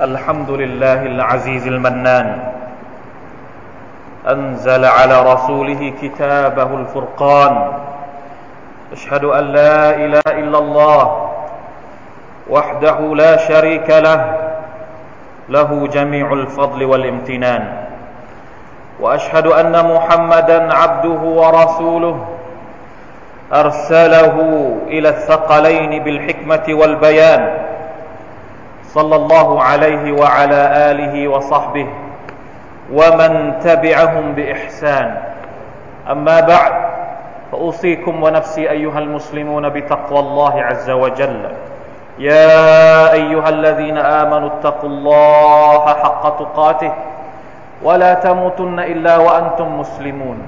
الحمد لله العزيز المنان. أنزل على رسوله كتابه الفرقان. أشهد أن لا إله إلا الله وحده لا شريك له. له جميع الفضل والامتنان. وأشهد أن محمدا عبده ورسوله. أرسله إلى الثقلين بالحكمة والبيان. صلى الله عليه وعلى آله وصحبه ومن تبعهم بإحسان أما بعد فأوصيكم ونفسي أيها المسلمون بتقوى الله عز وجل يا أيها الذين آمنوا اتقوا الله حق تقاته ولا تموتن إلا وأنتم مسلمون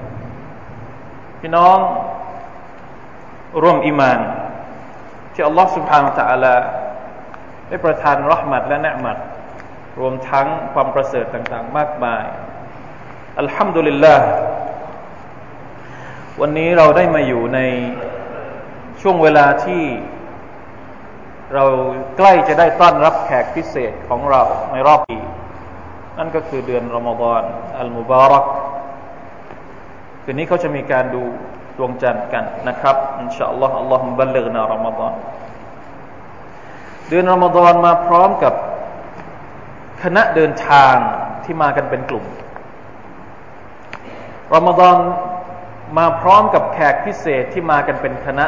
พี่น้องร่วมอิมานที่อัลลอฮ์ سبحانه และ تعالى ได้ประทานรหมัดและเนืมัดรวมทั้งความประเสริฐต่างๆ มากมายอัลฮัมดุลิลลาห์วันนี้เราได้มาอยู่ในช่วงเวลาที่เราใกล้จะได้ต้อนรับแขกพิเศษของเราในรอบปี นั่นก็คือเดือนรอมฎอนอัลมุบารักคืนนี้เขาจะมีการดูดวงจันทร์กันนะครับ อินชาอัลลอฮ์อัลลอฮฺบัลลิกนารอมฎอน เดือนรอมฎอนมาพร้อมกับคณะเดินทางที่มากันเป็นกลุ่มรอมฎอนมาพร้อมกับแขกพิเศษที่มากันเป็นคณะ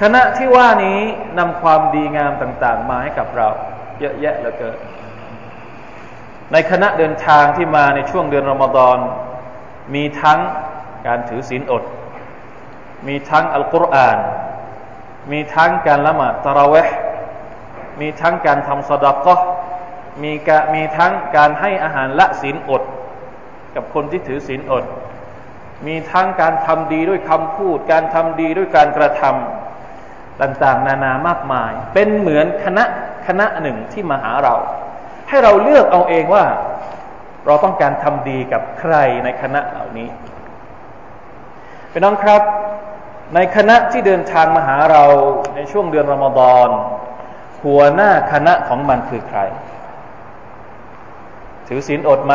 คณะที่ว่านี้นำความดีงามต่าง ๆ มาให้กับเรา เยอะแยะเหลือเกิน ในคณะเดินทางที่มาในช่วงเดือนรอมฎอนมีทั้งการถือศีลอด มีทั้งอัลกุรอาน มีทั้งการละหมาดตะราเวห์มีทั้งการทำสดาก็มีกมีทั้งการให้อาหารละศีลอด กับคนที่ถือศีลอด มีทั้งการทำดีด้วยคำพูด การทำดีด้วยการกระทำต่างๆ นานามากมาย เป็นเหมือนคณะคณะหนึ่งที่มาหาเรา ให้เราเลือกเอาเองว่า เราต้องการทำดีกับใครในคณะเหล่านี้เป็นน้องครับ ในคณะที่เดินทางมาหาเราในช่วงเดือนรอมฎอนหัวหน้าคณะของมันคือใคร ถือศีลอดไหม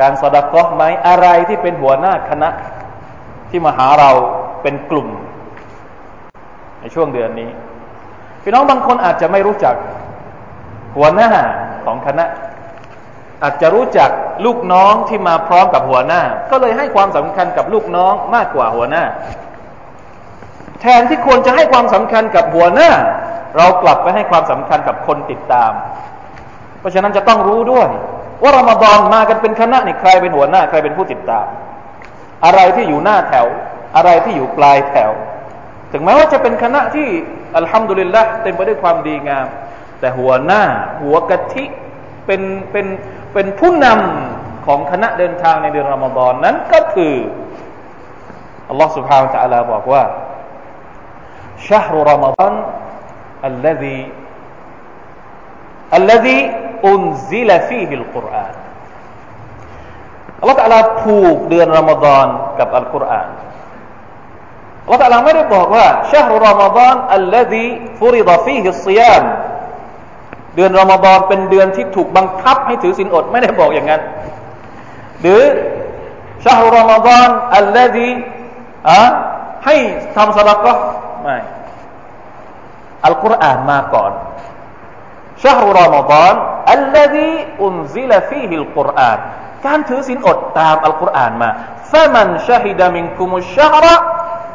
การสดกอไหมอะไรที่เป็นหัวหน้าคณะที่มาหาเราเป็นกลุ่ม ในช่วงเดือนนี้ พี่น้องบางคนอาจจะไม่รู้จัก หัวหน้าของคณะ อาจจะรู้จักลูกน้องที่มาพร้อมกับหัวหน้า ก็เลยให้ความสำคัญกับลูกน้องมากกว่าหัวหน้า แทนที่ควรจะให้ความสำคัญกับหัวหน้า เรากลับไปให้ความสำคัญกับคนติดตาม เพราะฉะนั้นจะต้องรู้ด้วย ว่าเรามาบอนมากันเป็นคณะนี่ใครเป็นหัวหน้า ใครเป็นผู้ติดตาม อะไรที่อยู่หน้าแถว อะไรที่อยู่ปลายแถว ถึงแม้ว่าจะเป็นคณะที่อัลฮัมดุลิลละเต็มไปด้วยความดีงาม แต่หัวหน้า หัวกะทิเป็นเป็นเป็นผู้นำของคณะเดินทางในเดือนรอมฎอนนั้นก็คืออัลลอฮ์สุบฮานตะอัลลอฮ์บอกว่า شهر رمضان الذي الذي أنزل فيه القرآن อัลลอฮฺตะลาผูกเดือนรอมฎอนกับอัลกุรอานอัลลอฮฺตะลาไม่ได้บอกว่าชาฮรุรอมฎอนอัลลซีฟุริดะฟีฮิสซิยามเดือนรอมฎอนเป็นเดือนที่ถูกบังคับให้ถือศีลอดไม่ได้บอกอย่างนั้น หรือชาฮรุรอมฎอนอัลลซีอะให้ทำสลักก็ ไม่อัลกุรอานมาก่อนชาฮรุรอมฎอนอัลลซีอุนซิลฟีฮิลกุรอานการถือศีลอดตามอัลกุรอานมาฟะมันชาฮิดามินคุมุชฮระ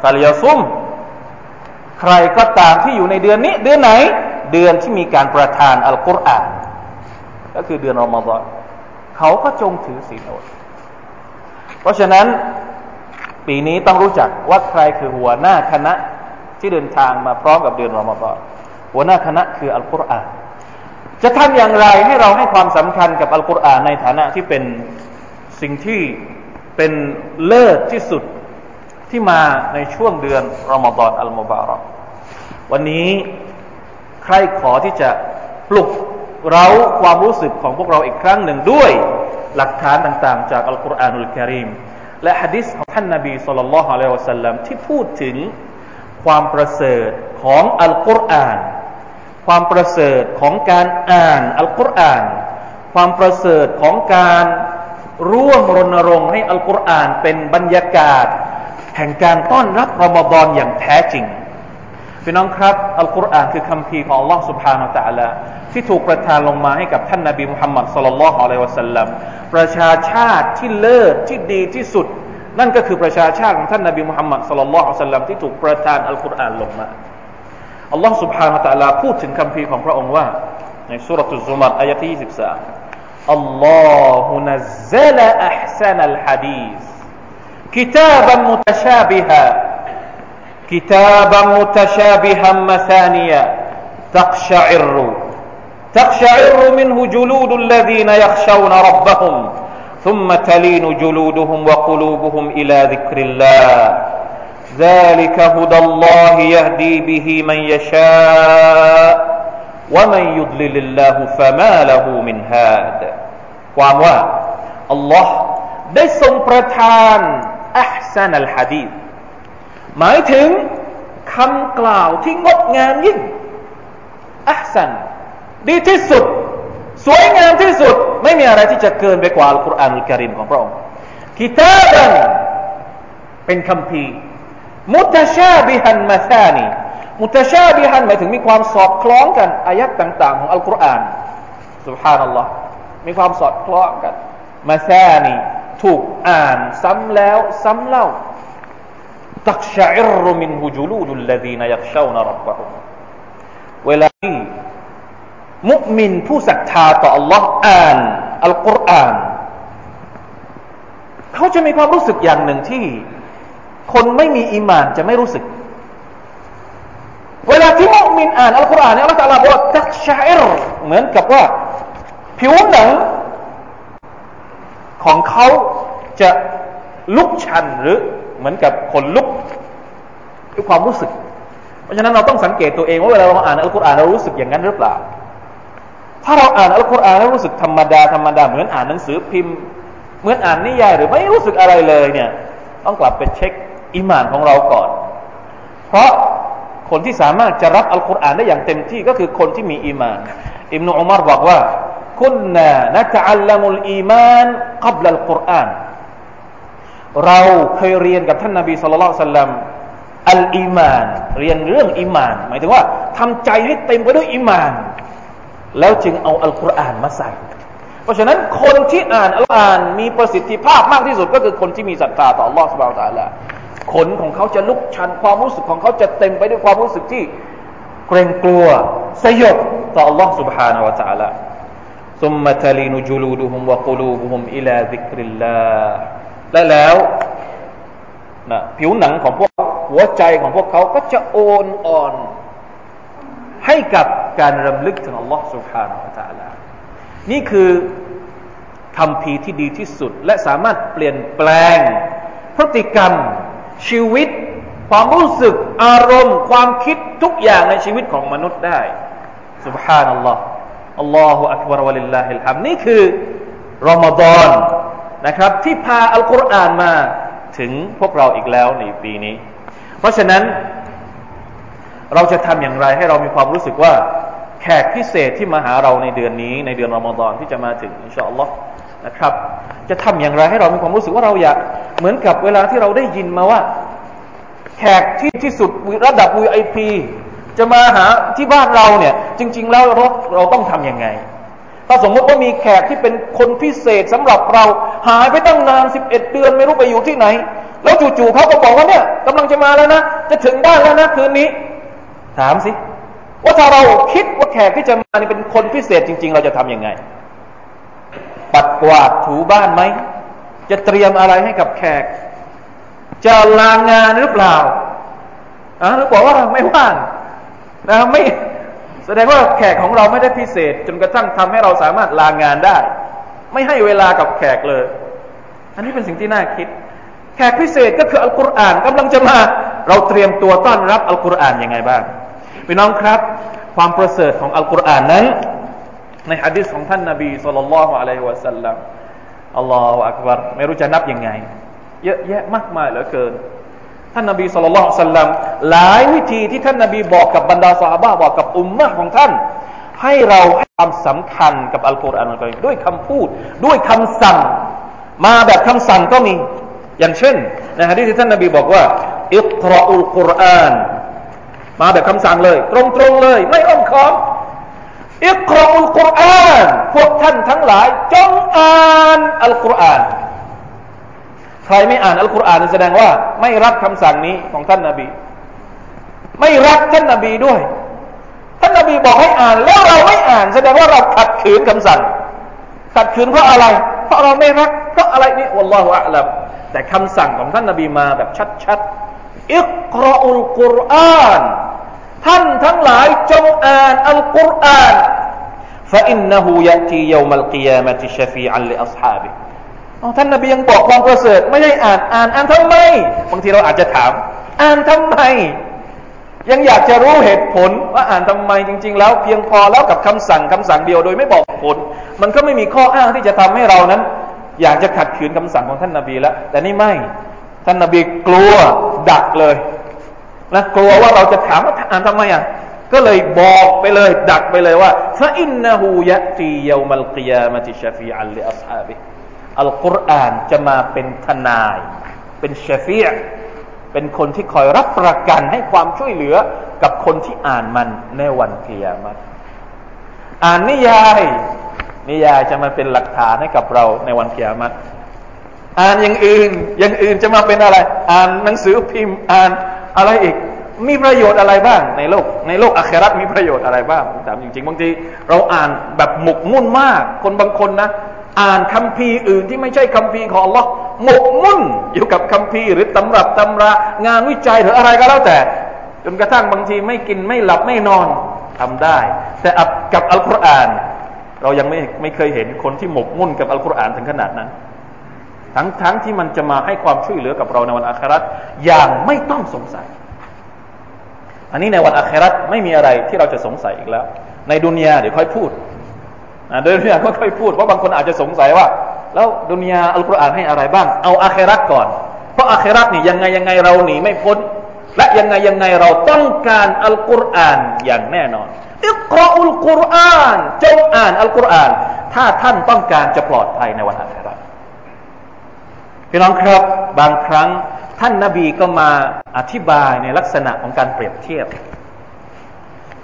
ฟัลยาซุมใครก็ตามที่อยู่ในเดือนนี้ เดือนไหน เดือนที่มีการประทานอัลกุรอาน ก็คือเดือนรอมฎอนเขาก็จงถือศีลอด เพราะฉะนั้นปีนี้ต้องรู้จักว่าใครคือหัวหน้าคณะ ที่เดินทางมาพร้อมกับเดือนรอมฎอนหัวหน้าคณะคืออัลกุรอานจะทำอย่างไรให้เราให้ความสำคัญกับอัลกุรอานในฐานะที่เป็นสิ่งที่เป็นเลิศที่สุดที่มาในช่วงเดือนรอมฎอนอัลมุบารักวันนี้ใครขอที่จะปลุกเราความรู้สึกของพวกเราอีกครั้งหนึ่งด้วยหลักฐานต่างๆ จากอัลกุรอานุลกิริมและฮะดิษของท่านนาบีสุลต่านละฮ์อะลัยฮิวะสัลลัมที่พูดถึง ความประเสริฐของอัลกุรอาน ความประเสริฐของการอ่านอัลกุรอาน ความประเสริฐของการร่วมรณรงค์ให้อัลกุรอานเป็นบรรยากาศ แห่งการต้อนรับรอมฎอนอย่างแท้จริงพี่น้องครับอัลกุรอานคือคำพีของ Allah سبحانه และ تعالى ที่ถูกประทานลงมาให้กับท่านนาบีมุฮัมมัดสุลลัลลอฮุอะลัยฮิวะสัลลัมประชาชาติที่เลิศที่ดีที่สุด นั่นก็คือประชาชาติของท่านนาบีมุฮัมมัดสุลลัลลอฮุอะลัยฮิวะสัลลัมที่ถูกประทานอัลกุรอานลงมาอัลลอฮ์ سبحانه และ تعالى พูดถึงคำพีของพระองค์ว่าในสุรทูซุมัรอายะที่23 الله نزل أحسن الحديث كتابا متشابها كتابا متشابها مثانيا تقشعر تقشعر منه جلود الذين يخشون ربهم ثم تلين جلودهم وقلوبهم إلى ذكر الله ذلك هدى الله يهدي به من يشاء ومن يضلل الله فما له من هاد ความว่าอัลลอฮ์ได้ทรงประทานอัพซันอัลฮะดีษหมายถึงคำกล่าวที่งดงามยิ่งอัพซันดีที่สุด สวยงามที่สุด ไม่มีอะไรที่จะเกินไปกว่าอัลกุรอานอัลกิริมของพระองค์กิตาบันเป็นคำพีมุตชาบิฮันมาซานีมุตชาบิฮันหมายถึงมีความสอดคล้องกันอายัดต่าง ๆ ของอัลกุรอานสุบฮานัลลอฮ์มีความสอดคล้องกันมาซานีถูกอ่านซ้ำแล้วซ้ำเล่าตักชะอิรุมินฮุจูลูดุลลดีนยักชาวนะรับะฮุมเวลาที่ มุมินผู้ศรัทธาต่อ Allah อ่านอัลกุรอานเขาจะมีความรู้สึกอย่างหนึ่งที่ คนไม่มีอีมานจะไม่รู้สึก เวลาที่มุมินอ่านอัลกุรอานเนี่ยอัลลอฮฺตรัสบอกตักชะอิรเหมือนกับว่า ผิวหนังของเขาจะลุกชันหรือเหมือนกับคนลุกด้วยความรู้สึก เพราะฉะนั้นเราต้องสังเกตตัวเองว่าเวลาเราอ่านอัลกุรอานเรารู้สึกอย่างนั้นหรือเปล่า ถ้าเราอ่านอัลกุรอานแล้วรู้สึกธรรมดาธรรมดาเหมือนอ่านหนังสือพิมพ์ เหมือนอ่านนิยายหรือไม่รู้สึกอะไรเลยเนี่ยต้องกลับไปเช็คอิมานของเราก่อน เพราะคนที่สามารถจะรับอัลกุรอานได้อย่างเต็มที่ก็คือคนที่มีอีมานอิบนุอุมารบอกว่าคุณนานัตอัลลมุลอีมานกับลัลกุรอานเราเคยเรียนกับท่านนบี صلى الله عليه وسلمอัลอีมาน เรียนเรื่องอีมาน หมายถึงว่าทำใจให้เต็มไปด้วยอีมาน แล้วจึงเอาอัลกุรอานมาใส่ เพราะฉะนั้นคนที่อ่านอัลกุรอานมีประสิทธิภาพมากที่สุด ก็คือคนที่มีศรัทธาต่อ Allah سبحانه และ تعالى ขนของเขาจะลุกชันความรู้สึกของเขาจะเต็มไปด้วยความรู้สึกที่เกรงกลัวสยบต่อ Allah سبحانه และ تعالى ثم تلين جلودهم وقلوبهم إلى ذكر الله และแล้วนะผิวหนังของพวกหัวใจของพวกเขาก็จะโอนอ่อน ให้กับ การรำลึกถึงอัลลอฮ์สุบฮานาอัลลอฮ์นี่คือคำพีที่ดีที่สุด และสามารถเปลี่ยนแปลง พฤติกรรม ชีวิต ความรู้สึกอารมณ์ ความคิดทุกอย่างในชีวิตของมนุษย์ได้สุบฮานัลลอฮ์อัลลอฮฺอักบาร์วะลิลลาฮิลฮัมนี่คือรอมฎอนนะครับ ที่พาอัลกุรอานมาถึงพวกเราอีกแล้วในปีนี้ เพราะฉะนั้นเราจะทำอย่างไรให้เรามีความรู้สึกว่า แขกพิเศษที่มาหาเราในเดือนนี้ ในเดือนรอมฎอนที่จะมาถึงอินชาอัลลอฮ์นะครับ จะทำอย่างไรให้เรามีความรู้สึกว่าเราอยากเหมือนกับเวลาที่เราได้ยินมาว่า แขกที่ที่สุดระดับ VIP จะมาหาที่บ้านเราเนี่ย จริง ๆ แล้วเราเราต้องทํำยังไง ถ้าสมมติว่ามีแขกที่เป็นคนพิเศษสำหรับเราหายไปตั้งนานสิบเอ็ดเดือนไม่รู้ไปอยู่ที่ไหน แล้วจู่ๆเขาก็บอกว่าเนี่ยกำลังจะมาแล้วนะจะถึงบ้านแล้วนะคืนนี้ ถามสิ ว่าถ้าเราคิดว่าแขกที่จะมานี่เป็นคนพิเศษจริง ๆ เราจะทํำยังไง ปัดกวาดถูบ้านไหม จะเตรียมอะไรให้กับแขก จะลางานหรือเปล่าอ่าหรือบอกว่าไม่ว่างนะไม่แสดงว่าแขกของเราไม่ได้พิเศษ จนกระทั่งทำให้เราสามารถลางานได้ ไม่ให้เวลากับแขกเลย อันนี้เป็นสิ่งที่น่าคิด แขกพิเศษก็คืออัลกุรอานกำลังจะมา เราเตรียมตัวต้อนรับอัลกุรอานยังไงบ้าง พี่น้องครับ ความประเสริฐของอัลกุรอานนั้น ในฮะดิษของท่านนาบีสุลต่านละฮ์อะลัยฮิวะสัลลัมอัลลอฮฺอักบารไม่รู้จะนับยังไง เยอะแยะมากมายเหลือเกิน ท่านนบีสุลต่านสัลลัมหลายวิธีที่ท่านนบีบอกกับบรรดาสาบะบอกกับอุมมะของท่าน ให้เราให้ความสำคัญกับอัลกุรอานอัลกุรอานด้วยคำพูด ด้วยคำสั่ง มาแบบคำสั่งก็มี อย่างเช่นในฮะดีที่ท่านนบีบอกว่าอิกราอุลกุรอาน มาแบบคำสั่งเลย ตรงๆเลย ไม่อ้อมค้อมอิกรอุลกุรอานพวกท่านทั้งหลาย จงอ่านอัลกุรอานใครไม่อ่านอัลกุรอานแสดงว่า ไม่รับคำสั่งนี้ของท่านนาบี ไม่รับท่านนาบีด้วย ท่านนาบีบอกให้อ่าน แล้วเราไม่อ่าน แสดงว่าเราขัดขืนคำสั่ง ขัดขืนเพราะอะไร เพราะเราไม่รัก เพราะอะไรนี่วัลลอฮฺอัลลัมแต่คำสั่งของท่านนาบีมาแบบชัดๆอิกรอุลกุรอาน ท่านทั้งหลายจงอ่านอัลกุรอาน فإنه يأتي يوم القيامة شفيعا لأصحابه ท่านนบียังบอกความประเสริฐไม่ได้อ่านอ่านอ่านทำไมบางทีเราอาจจะถาม อ่านทำไม ยังอยากจะรู้เหตุผลว่าอ่านทำไมจริง ๆ แล้วเพียงพอแล้วกับคำสั่งคำสั่งเดียวโดยไม่บอกผล มันก็ไม่มีข้ออ้างที่จะทำให้เรานั้น อยากจะขัดขืนคำสั่งของท่านนบีแล้ว แต่นี่ไม่ ท่านนบีกลัวดักเลย นะกลัวว่าเราจะถามว่าอ่านทำไมอะก็เลยบอกไปเลย ดักไปเลยว่าฟาอินนะฮูยะตียามัลกิยามะติชฟีอัลลิอัศฮาบิอัลกุรอานจะมาเป็นทนาย เป็นเชฟีเป็นคนที่คอยรับประกันให้ความช่วยเหลือกับคนที่อ่านมันในวันกิยามะอ่านนิยาย นิยายจะมาเป็นหลักฐานให้กับเราในวันกิยามะอ่านอย่างอื่น อย่างอื่นจะมาเป็นอะไร อ่านหนังสือพิมพ์ อ่าน อะไรอีก มีประโยชน์อะไรบ้าง ในโลก ในโลกอัครามีประโยชน์อะไรบ้างถามจริงๆบางทีเราอ่านแบบหมกมุ่นมาก คนบางคนนะ อ่านคัมภีร์อื่นที่ไม่ใช่คัมภีร์ของ Allah หมกมุ่นอยู่กับคัมภีร์หรือตำรับตำรางานวิจัยหรืออะไรก็แล้วแต่ จนกระทั่งบางทีไม่กินไม่หลับไม่นอนทำได้ แต่กับอัลกุรอาน เรายังไม่ไม่เคยเห็นคนที่หมกมุ่นกับอัลกุรอานถึงขนาดนั้น ทั้งทั้งที่มันจะมาให้ความช่วยเหลือกับเราในวันอาคราตอย่างไม่ต้องสงสัย อันนี้ในวันอาคราตไม่มีอะไรที่เราจะสงสัยอีกแล้ว ในดุนยาเดี๋ยวค่อยพูดนะดุนยาก็ค่อยพูดเพราะบางคนอาจจะสงสัยว่า แล้วดุนยาอัลกุรอานให้อะไรบ้าง เอาอาคราตก่อน เพราะอาคราตนี่ยังไงยังไงเราหนีไม่พ้น และยังไงยังไงเราต้องการอัลกุรอานอย่างแน่นอนอิกราอุลกุรอานจงอ่านอัลกุรอาน ถ้าท่านต้องการจะปลอดภัยในวันอาคราต พี่น้องครับบางครั้งท่านนาบีก็มาอธิบายในลักษณะของการเปรียบเทียบ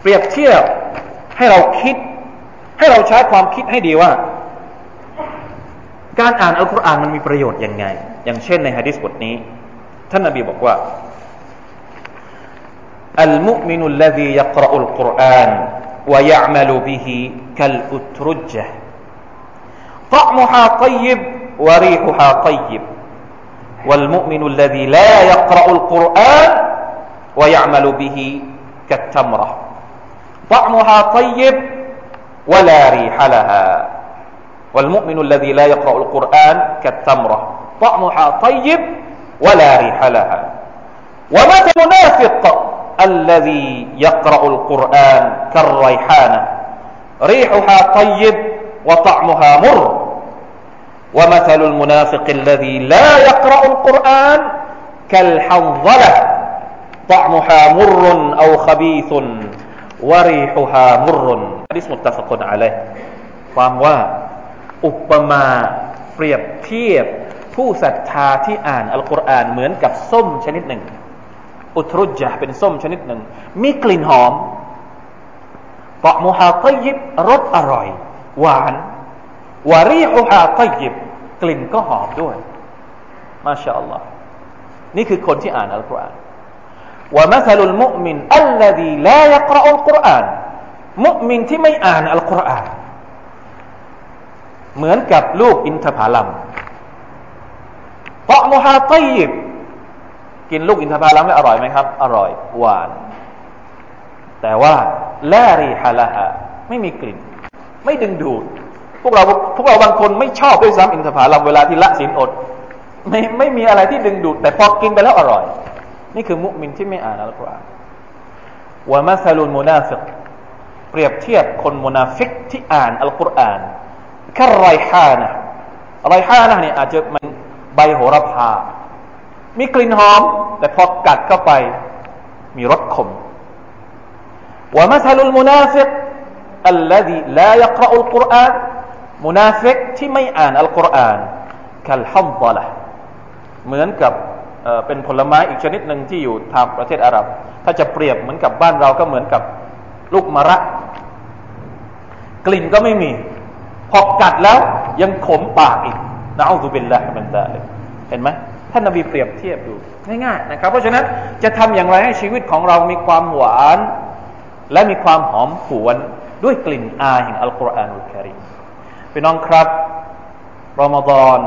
เปรียบเทียบให้เราคิด ให้เราใช้ความคิดให้ดีว่า การอ่านอัลกุรอานมันมีประโยชน์ยังไง อย่างเช่นในฮะดิษบทนี้ ท่านนาบีบอกว่า المؤمن الذي يقرأ القرآن ويعمل به كالأترجة طعمها طيب وريحها طيب والمؤمن الذي لا يقرأ القرآن ويعمل به كالتمرة. طعمها طيب ولا ريح لها. والمؤمن الذي لا يقرأ القرآن كالتمرة. طعمها طيب ولا ريح لها. ومثل المنافق الذي يقرأ القرآن كالريحانة. ريحها طيب وطعمها مر. ومثل المنافق الذي لا يقرأ القرآن كالحنظلة طعمها مر أو خبيث وريحها مر حديث متفق عليه ความว่าอุปมาเปรียบเทียบผู้ศรัทธาที่อ่านอัลกุรอานเหมือนกับส้มชนิดหนึ่ง อุทรุจจะเป็นส้มชนิดหนึ่ง มีกลิ่นหอมปะมุฮาตยิบรสอร่อย หวานวารีอุฮาตยิบ กลิ่นก็หอมด้วยมาชาอัลลอฮ์นี่คือคนที่อ่านอัลกุรอานว่ามัลลุลมุมินอัลลดีลายกรอัลกุรอานมุมินที่ไม่อ่านอัลกุรอานเหมือนกับลูกอินทผลัมปะมุฮาตีบกินลูกอินทผลัมแล้วอร่อยไหมครับ อร่อยหวาน แต่ว่าลรีฮะละฮะไม่มีกลิ่น ไม่ดึงดูด พวกเราพวกเราบางคนไม่ชอบด้วยซ้ำอินทผลัมเวลาที่ละศีลอด ไม่ไม่มีอะไรที่ดึงดูด แต่พอกินไปแล้วอร่อย นี่คือมุมินที่ไม่อ่านอัลกุรอานว่ามัสลุนมุนาฟิกเปรียบเทียบคนมุนาฟิกที่อ่านอัลกุรอานแค่ไรฮานะไรฮานะเนี่ยอาจจะมันใบโหระพา มีกลิ่นหอม แต่พอกัดเข้าไป มีรสขมว่ามัลลุลมุนาฟิก الذي لا يقرأ القرآن มุนาฟิกที่ไม่อ่านอัลกุรอานคัลฮัมบละเหมือนกับเป็นผลไม้อีกชนิดหนึ่งที่อยู่ทางประเทศอาหรับ ถ้าจะเปรียบเหมือนกับบ้านเราก็เหมือนกับลูกมะระ กลิ่นก็ไม่มี พอกัดแล้วยังขมปากอีกนะอัลลอฮฺบิลละมันตาเลยเห็นไหมท่านนบีเปรียบเทียบดูง่ายๆนะครับ เพราะฉะนั้นจะทำอย่างไรให้ชีวิตของเรามีความหวาน และมีความหอมหวนด้วยกลิ่นอายแห่งอัลกุรอานอุลกิริม พี่น้องครับรอมฎอน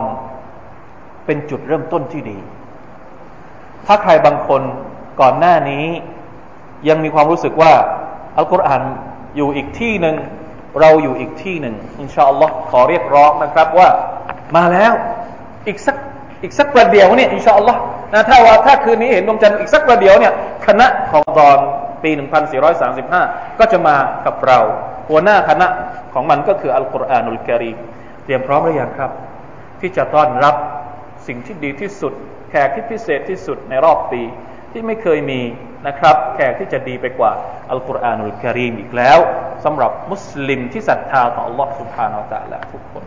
เป็นจุดเริ่มต้นที่ดี ถ้าใครบางคนก่อนหน้านี้ ยังมีความรู้สึกว่าอัลกุรอานอยู่อีกที่หนึ่งเราอยู่อีกที่หนึ่งอินชาอัลลอฮ์ขอเรียกร้องนะครับว่ามาแล้วอีกสักอีกสักประเดี๋ยวเนี่ยอินชาอัลลอฮ์นะถ้าว่าถ้าคืนนี้เห็นดวงจันทร์อีกสักประเดี๋ยวเนี่ยคณะของตอนปี 1435 ก็จะมากับเรา หัวหน้าคณะ ของมันก็คืออัลกุรอานุลกิริมเตรียมพร้อมหรือยังครับ ที่จะต้อนรับสิ่งที่ดีที่สุด แขกที่พิเศษที่สุดในรอบปี ที่ไม่เคยมีนะครับ แขกที่จะดีไปกว่าอัลกุรอานุลกิริมอีกแล้วสำหรับมุสลิมที่ศรัทธาต่อ Allah سبحانه และ تعالى ทุกคน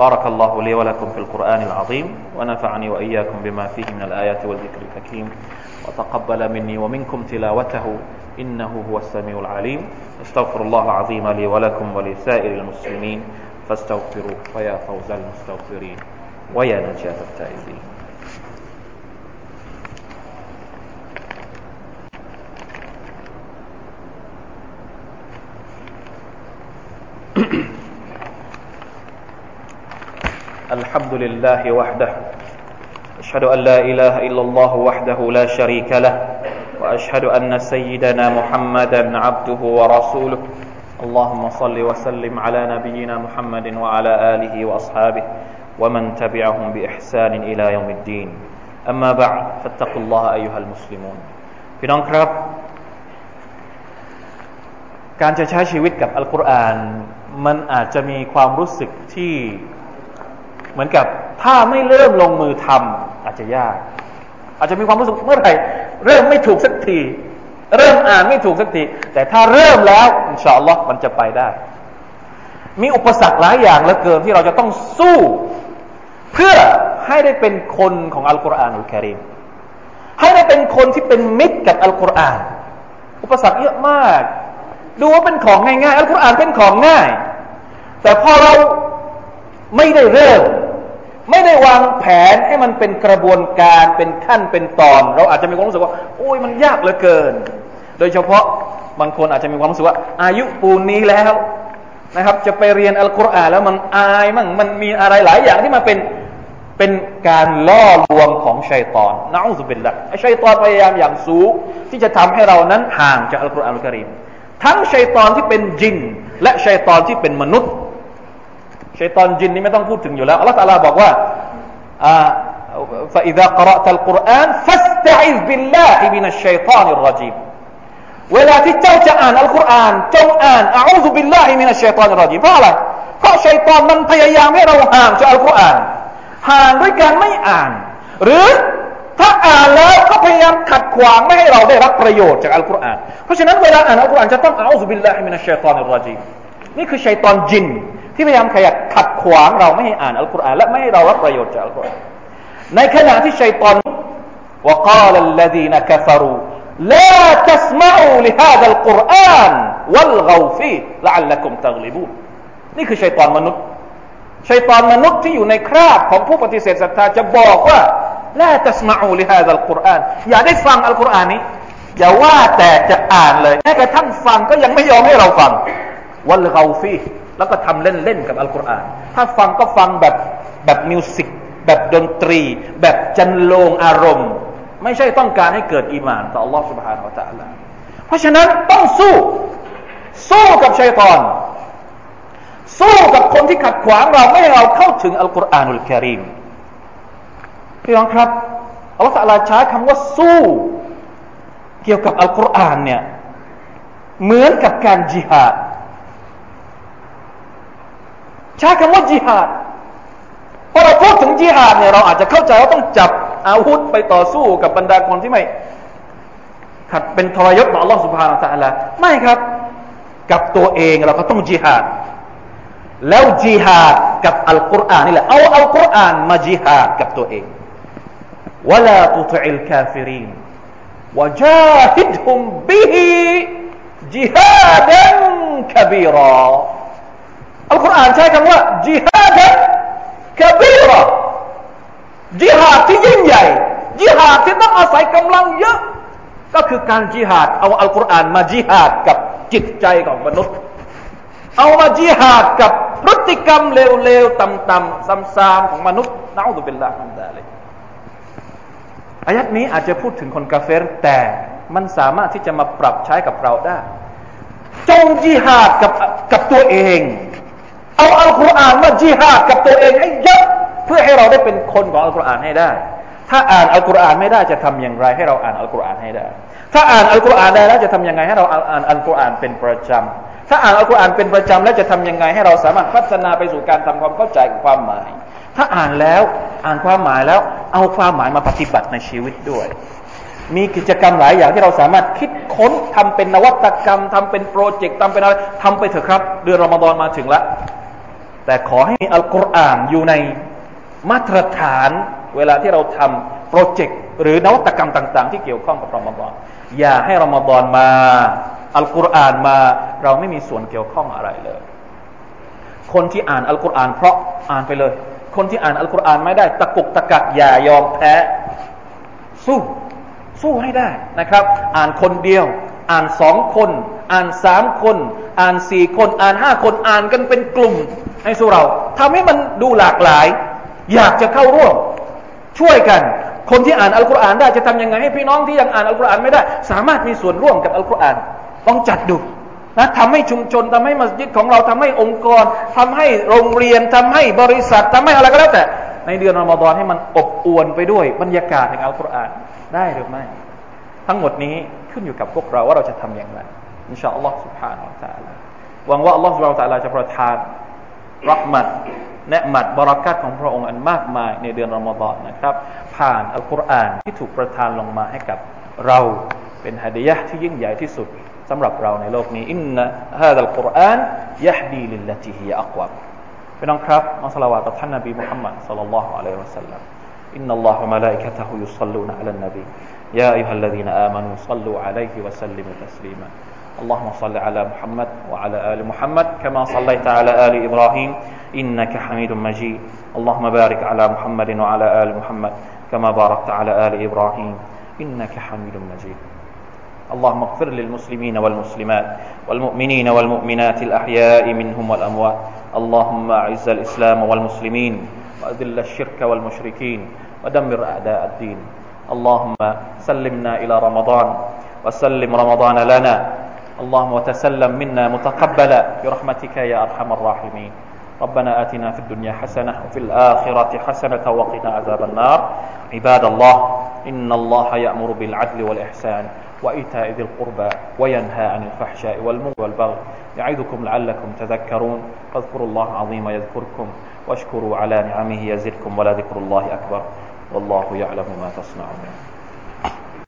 بارك الله لي ولكم في القرآن العظيم ونفعني وإياكم بما فيه من الآيات والذكر الحكيم وتقبل مني ومنكم تلاوته إنه هو السميع العليم. استغفر الله العظيم لي ولكم ولسائر المسلمين. فاستغفروه فيا فوز المستغفرين ويا نجاة التائبين. الحمد لله وحده. أشهد أن لا إله إلا الله وحده لا شريك له. وأشهد أن سيدنا محمدا عبده ورسوله اللهم صل وسلم على نبينا محمد وعلى آله وأصحابه ومن تبعهم بإحسان إلى يوم الدين أما بعد فاتقوا الله أيها المسلمون พี่น้องครับ การจะใช้ชีวิตกับอัลกุรอานมันอาจจะมีความรู้สึกที่เหมือนกับถ้าไม่เริ่มลงมือทำอาจจะยาก อาจจะมีความรู้สึกเมื่อไหร่ เริ่มไม่ถูกสักที เริ่มอ่านไม่ถูกสักที แต่ถ้าเริ่มแล้วอินชาอัลลอฮ์มันจะไปได้ มีอุปสรรคหลายอย่างเหลือเกินที่เราจะต้องสู้ เพื่อให้ได้เป็นคนของอัลกุรอานอุลกิริมให้ได้เป็นคนที่เป็นมิตรกับอัลกุรอาน อุปสรรคเยอะมาก ดูว่าเป็นของง่ายๆอัลกุรอานเป็นของง่าย แต่พอเราไม่ได้เริ่ม ไม่ได้วางแผนให้มันเป็นกระบวนการเป็นขั้นเป็นตอน เราอาจจะมีความรู้สึกว่าโอ้ยมันยากเหลือเกิน โดยเฉพาะบางคนอาจจะมีความรู้สึกว่า อายุปูนนี้แล้วนะครับ จะไปเรียนอัลกุรอานแล้วมันอายมั่งมันมีอะไรหลายอย่างที่มาเป็นเป็นการล่อลวงของชัยตอนนะอุบิลละชัยตอนพยายามอย่างสูงที่จะทำให้เรานั้นห่างจากอัลกุรอานอัลกิริมทั้งชัยตอนที่เป็นจิน และชัยตอนที่เป็นมนุษย์ ชัยตอนจินนี่ไม่ต้องพูดถึงอยู่แล้วอัลลอฮฺตาลาบอกว่าอ่า فإذا قرأت القرآن فاستعذ بالله من الشيطان الرجيم เวลาที่เจ้าจะอ่านอัลกุรอานจงอ่านอาอูซุบิลลาฮิมินัชชัยตอนรอจีเพราะอะไรเพราะชัยตอนมันพยายามให้เราห่างจากอัลกุรอานห่างด้วยการไม่อ่าน หรือถ้าอ่านแล้วก็พยายามขัดขวางไม่ให้เราได้รับประโยชน์จากอัลกุรอานเพราะฉะนั้นเวลาอ่านอัลกุรอานจะต้องอาอูซุบิลลาฮิมินัชชัยตอนรอจีนี่คือชัยตอนจิน ที่พยายามขยัดขัดขวางเราไม่ให้อ่านอัลกุรอานและไม่ให้เรารับประโยชน์จากอัลกุรอานในขณะที่ชัยตอน وقال الذين كفروا لا تسمعوا لهذا القرآن والغوا فيه لعلكم تغلبون นี่คือชัยตอนมนุษย์ชัยตอนมนุษย์ที่อยู่ในคราบของผู้ปฏิเสธศรัทธาจะบอกว่าลาตัสมาอูลิฮาดัลกุรอานอย่าได้ฟังอัลกุรอานนี้อย่าว่าแต่จะอ่านเลยแม้กระทั่งฟังก็ยังไม่ยอมให้เราฟังวัลกาฟี แล้วก็ทำเล่นๆกับอัลกุรอานถ้าฟังก็ฟังแบบแบบมิวสิกแบบดนตรี แบบจันโลงอารมณ์ ไม่ใช่ต้องการให้เกิดอีมานต่อ Allah سبحانه และ تعالى เพราะฉะนั้นต้องสู้ สู้กับชัยตอน สู้กับคนที่ขัดขวางเราไม่ให้เราเข้าถึงอัลกุรอานุลกิริมพี่น้องครับอัลลอฮฺลาใช้คำว่าสู้ เกี่ยวกับอัลกุรอานเนี่ยเหมือนกับการจิฮาด ใช้คำว่าจิฮาดพอเราพูดถึงจิฮาดเนี่ยเราอาจจะเข้าใจว่าต้องจับ อาวุธไปต่อสู้กับบรรดาคนที่ไม่ขัดเป็นทรยศต่อ Allah سبحانه และ تعالى ไม่ครับ กับตัวเองเราก็ต้องจิฮาดแล้วจิฮาดกับอัลกุรอานนี่แหละเอาอัลกุรอานมาจิฮาดกับตัวเอง ولا تطع الكافرين وجاهدهم به جهادا كبيرا อั ลกุรอานใช้คำว่าจิฮาดกบีรอจิฮาดที่ยิ่งใหญ่จิฮาดที่ต้องอาศัยกำลังเยอะ ก็คือการจิฮาดเอาอัลกุรอานมาจิฮาดกับจิตใจของมนุษย์ เอามาจิฮาดกับพฤติกรรมเลวๆต่ำๆซ้ำๆของมนุษย์นะอุบิลลาฮ์มันดาเลยอายัดนี้อาจจะพูดถึงคนกาเฟรแต่มันสามารถที่จะมาปรับใช้กับเราได้ จงจิฮาดกับกับตัวเอง เอาอัลกุรอานมาจิฮาดกับตัวเองให้เยอะเพื่อให้เราได้เป็นคนของอัลกุรอานให้ได้ ถ้าอ่านอัลกุรอานไม่ได้จะทำอย่างไร ให้เราอ่านอัลกุรอานให้ได้ ถ้าอ่านอัลกุรอานได้แล้วจะทำยังไงให้เราอ่านอัลกุรอานเป็นประจำถ้าอ่านอัลกุรอานเป็นประจำแล้วจะทำยังไงให้เราสามารถพัฒนาไปสู่การทำความเข้าใจความหมาย ถ้าอ่านแล้วอ่านความหมายแล้วเอาความหมายมาปฏิบัติในชีวิตด้วยมีกิจกรรมหลายอย่างที่เราสามารถคิดค้นทำเป็นนวัตกรรมทำเป็นโปรเจกต์ทำเป็นอะไรทำไปเถอะครับ เดือนรอมฎอนมาถึงแล้ว แต่ขอให้มีอัลกุรอานอยู่ในมาตรฐานเวลาที่เราทำโปรเจกต์หรือนวัตกรรมต่าง ๆ ที่เกี่ยวข้องกับรอมฎอนอย่าให้รอมฎอนมา อัลกุรอานมาเราไม่มีส่วนเกี่ยวข้องอะไรเลย คนที่อ่านอัลกุรอานเพราะอ่านไปเลย คนที่อ่านอัลกุรอานไม่ได้ ตะกุกตะกักอย่ายอมแพ้ สู้สู้ให้ได้นะครับ อ่านคนเดียว อ่านสองคน อ่านสามคน อ่านสี่คน อ่านห้าคนอ่านกันเป็นกลุ่ม ให้สู้เราทำให้มันดูหลากหลาย อยากจะเข้าร่วม ช่วยกัน คนที่อ่านอัลกุรอานได้จะทำยังไงให้พี่น้องที่ยังอ่านอัลกุรอานไม่ได้ สามารถมีส่วนร่วมกับอัลกุรอานต้องจัดดูนะทำให้ชุมชนทำให้มัสยิดของเราทำให้องค์กร ทำให้โรงเรียนทำให้บริษัท ทำให้อะไรก็แล้วแต่ ในเดือนรอมฎอนให้มันอบอวลไปด้วยบรรยากาศแห่งอัลกุรอานได้หรือไม่ ทั้งหมดนี้ขึ้นอยู่กับพวกเราว่าเราจะทำอย่างไรอินชาอัลลอฮ์ سبحانه และ تعالى หวังว่าอัลลอฮ์ سبحانه และ تعالى จะประทาน รักมัดแนะมัดบรารักัตของพระองค์อันมากมายในเดือนรอมฎอนนะครับ ผ่านอัลกุรอานที่ถูกประทานลงมาให้กับเราเป็นฮะดียะที่ยิ่งใหญ่ที่สุดสำหรับเราในโลกนี้อินนะฮะดัลกุรอานยะดีลิลลติฮิอักวาบพี่น้องครับมัสลาวะต่อท่านนบีมุฮัมมัดสัลลัลลอฮุอะลัยฮิวะสัลลัมอินนัลลอฮุมะลาอิกะตะฮุยุศ็อลลูนะอะลันนบียาอัยยุฮัลลซีนะอามานูศ็อลลูอะลัยฮิวะสัลลิมุตัสลีมา اللهم صل على محمد وعلى آل محمد كما صليت على آل إبراهيم إنك حميد مجيد. اللهم بارك على محمد وعلى آل محمد كما باركت على آل إبراهيم إنك حميد مجيد. اللهم اغفر للمسلمين والمسلمات والمؤمنين والمؤمنات الأحياء منهم والأموات. اللهم أعز الإسلام والمسلمين وأذل الشرك والمشركين ودمر أعداء الدين. اللهم سلمنا إلى رمضان وسلم رمضان لنا اللهم وتسلم منا متقبلا برحمتك يا أرحم الراحمين. ربنا آتنا في الدنيا حسنة وفي الآخرة حسنة وقنا عذاب النار. عباد الله إن الله يأمر بالعدل والإحسان وإيتاء ذي القربى وينهى عن الفحشاء والمنكر والبغي يعظكم لعلكم تذكرون. فاذكروا الله العظيم يذكركم واشكروا على نعمه يزدكم ولذكر الله أكبر. والله يعلم ما تصنعون.